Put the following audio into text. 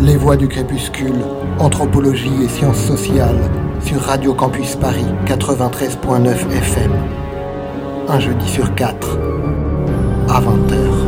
Les voix du crépuscule, anthropologie et sciences sociales sur Radio Campus Paris 93.9 FM. Un jeudi sur quatre, à 20h.